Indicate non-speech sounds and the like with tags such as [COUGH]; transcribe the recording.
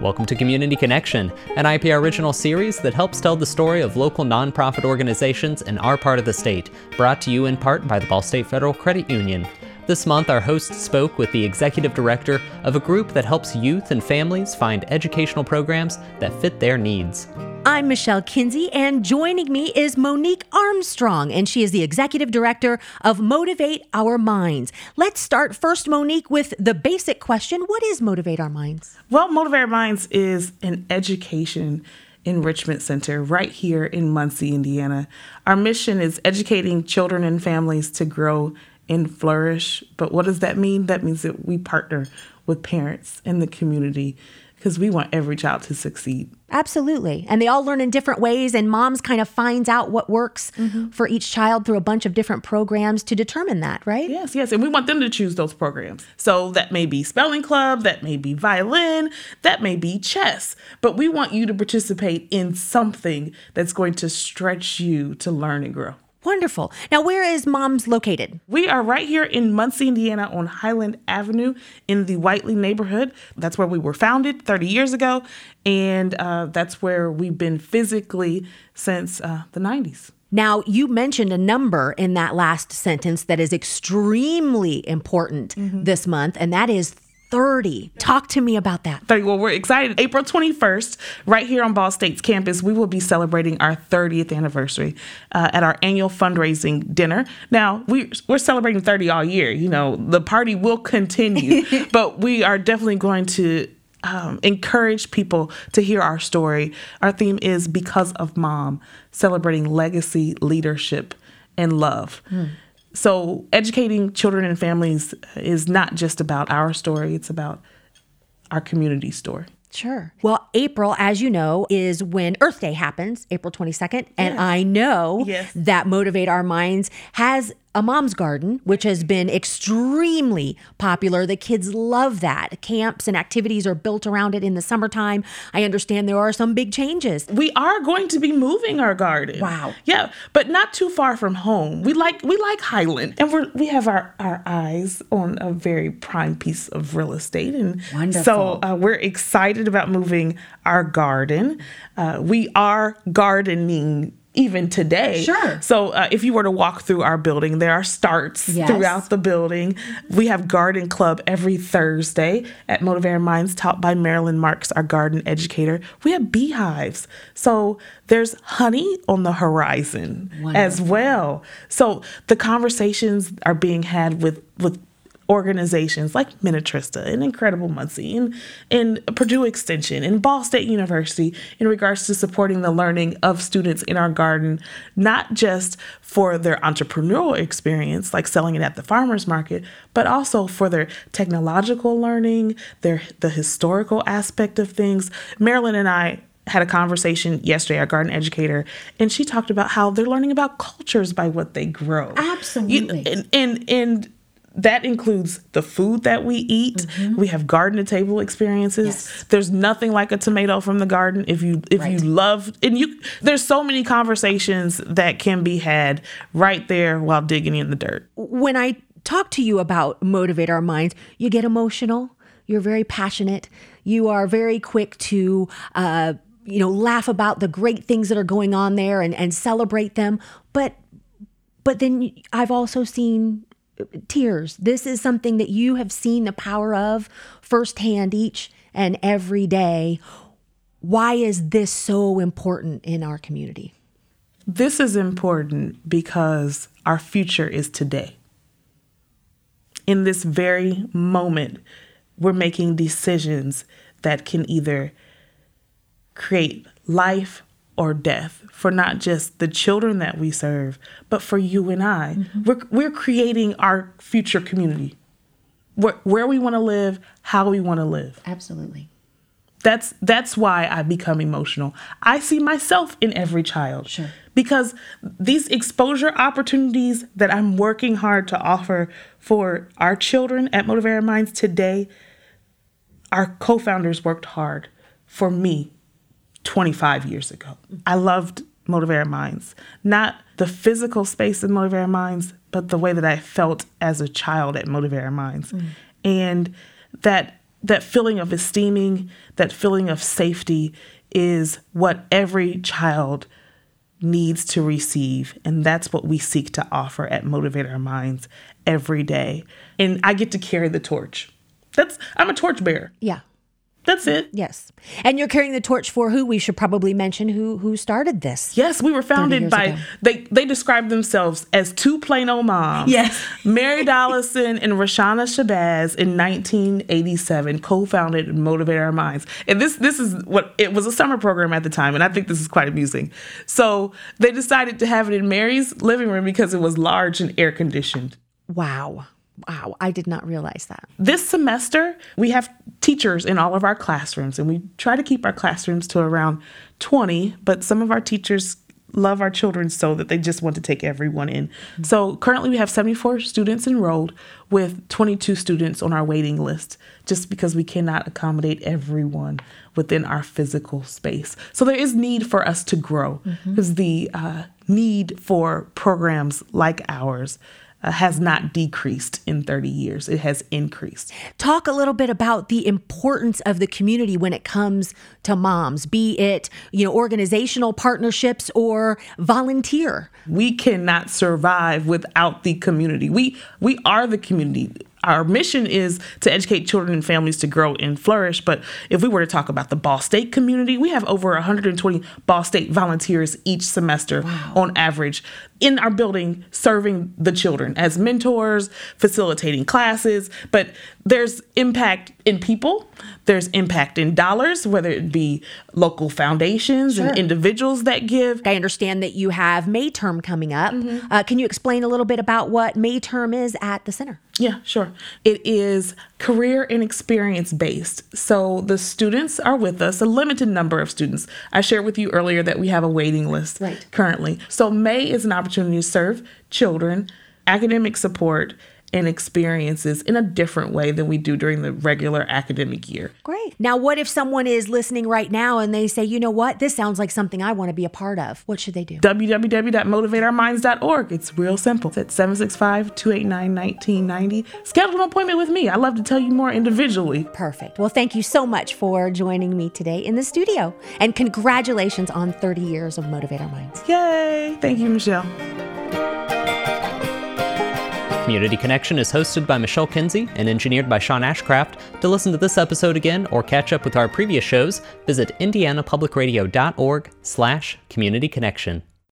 Welcome to Community Connection, an IPR original series that helps tell the story of local nonprofit organizations in our part of the state, brought to you in part by the Ball State Federal Credit Union. This month, our host spoke with the executive director of a group that helps youth and families find educational programs that fit their needs. I'm Michelle Kinsey, and joining me is Monique Armstrong, and she is the executive director of Motivate Our Minds. Let's start first, Monique, with the basic question What is Motivate Our Minds? Well, Motivate Our Minds is an education enrichment center right here in Muncie, Indiana. Our mission is educating children and families to grow and flourish. But what does that mean? That means that we partner with parents and the community because we want every child to succeed. Absolutely. And they all learn in different ways, and moms kind of finds out what works mm-hmm. for each child through a bunch of different programs to determine that, right? Yes, yes. And we want them to choose those programs. So that may be spelling club, that may be violin, that may be chess. But we want you to participate in something that's going to stretch you to learn and grow. Wonderful. Now, where is Mom's located? We are right here in Muncie, Indiana on Highland Avenue in the Whitely neighborhood. That's where we were founded 30 years ago. And uh, that's where we've been physically since uh, the 90s. Now, you mentioned a number in that last sentence that is extremely important mm-hmm. this month, and that is 30. Talk to me about that. 30. Well, we're excited. April 21st, right here on Ball State's campus, we will be celebrating our 30th anniversary uh, at our annual fundraising dinner. Now, we, we're celebrating 30 all year. You know, the party will continue, [LAUGHS] but we are definitely going to um, encourage people to hear our story. Our theme is Because of Mom, celebrating legacy, leadership, and love. Mm. So, educating children and families is not just about our story, it's about our community story. Sure. Well, April, as you know, is when Earth Day happens, April 22nd. And I know yes. that Motivate Our Minds has a mom's garden, which has been extremely popular. The kids love that. Camps and activities are built around it in the summertime. I understand there are some big changes. We are going to be moving our garden. Wow. Yeah, but not too far from home. We like we like Highland, and we we have our our eyes on a very prime piece of real estate, and Wonderful. so uh, we're excited about moving our garden. Uh, we are gardening even today. Sure. So uh, if you were to walk through our building, there are starts yes. throughout the building. We have garden club every Thursday at Motivate Our Minds, taught by Marilyn Marks, our garden educator. We have beehives. So there's honey on the horizon Wonderful. as well. So the conversations are being had with with organizations like Minnetrista and Incredible Muncie and, and Purdue Extension and Ball State University in regards to supporting the learning of students in our garden, not just for their entrepreneurial experience, like selling it at the farmer's market, but also for their technological learning, their the historical aspect of things. Marilyn and I had a conversation yesterday, our garden educator, and she talked about how they're learning about cultures by what they grow. Absolutely. You, and, and and that includes the food that we eat. Mm-hmm. We have garden to table experiences. Yes. There's nothing like a tomato from the garden. If you if right. you love and you there's so many conversations that can be had right there while digging in the dirt. When I talk to you about motivate our minds, you get emotional. You're very passionate. You are very quick to uh, you know laugh about the great things that are going on there and, and celebrate them. But but then I've also seen tears. This is something that you have seen the power of firsthand each and every day. Why is this so important in our community? This is important because our future is today. In this very moment, we're making decisions that can either create life or death for not just the children that we serve, but for you and I. Mm-hmm. We're, we're creating our future community, where, where we want to live, how we want to live. Absolutely. That's that's why I become emotional. I see myself in every child. Sure. Because these exposure opportunities that I'm working hard to offer for our children at Motivate Our Minds today, our co-founders worked hard for me 25 years ago. I loved Motivate Our Minds, not the physical space of Motivate Our Minds, but the way that I felt as a child at Motivate Our Minds. Mm. And that that feeling of esteeming, that feeling of safety is what every child needs to receive. And that's what we seek to offer at Motivate Our Minds every day. And I get to carry the torch. That's I'm a torchbearer. Yeah. That's it. Yes. And you're carrying the torch for who? We should probably mention who who started this. Yes, we were founded by ago. they they describe themselves as two plain old moms. Yes. [LAUGHS] Mary Dollison and Rashana Shabazz in 1987 co-founded Motivate Our Minds. And this this is what it was a summer program at the time and I think this is quite amusing. So, they decided to have it in Mary's living room because it was large and air conditioned. Wow. Wow, I did not realize that. This semester, we have teachers in all of our classrooms, and we try to keep our classrooms to around 20, but some of our teachers love our children so that they just want to take everyone in. Mm-hmm. So currently we have 74 students enrolled with 22 students on our waiting list just because we cannot accommodate everyone within our physical space. So there is need for us to grow because mm-hmm. the uh, need for programs like ours uh, has not decreased in 30 years. It has increased. Talk a little bit about the importance of the community when it comes to moms, be it, you know, organizational partnerships or volunteer. We cannot survive without the community. We we are the community our mission is to educate children and families to grow and flourish. But if we were to talk about the Ball State community, we have over 120 Ball State volunteers each semester wow. on average in our building serving the children as mentors, facilitating classes. But there's impact in people, there's impact in dollars, whether it be local foundations sure. and individuals that give. I understand that you have May term coming up. Mm-hmm. Uh, can you explain a little bit about what May term is at the center? Yeah, sure. It is career and experience based. So the students are with us, a limited number of students. I shared with you earlier that we have a waiting list right. currently. So May is an opportunity to serve children, academic support, and experiences in a different way than we do during the regular academic year. Great. Now, what if someone is listening right now and they say, you know what, this sounds like something I want to be a part of? What should they do? www.motivateourminds.org. It's real simple. It's at 765 289 1990. Schedule an appointment with me. I'd love to tell you more individually. Perfect. Well, thank you so much for joining me today in the studio. And congratulations on 30 years of Motivate Our Minds. Yay. Thank you, Michelle. Community Connection is hosted by Michelle Kinsey and engineered by Sean Ashcraft. To listen to this episode again or catch up with our previous shows, visit indianapublicradio.org slash community connection.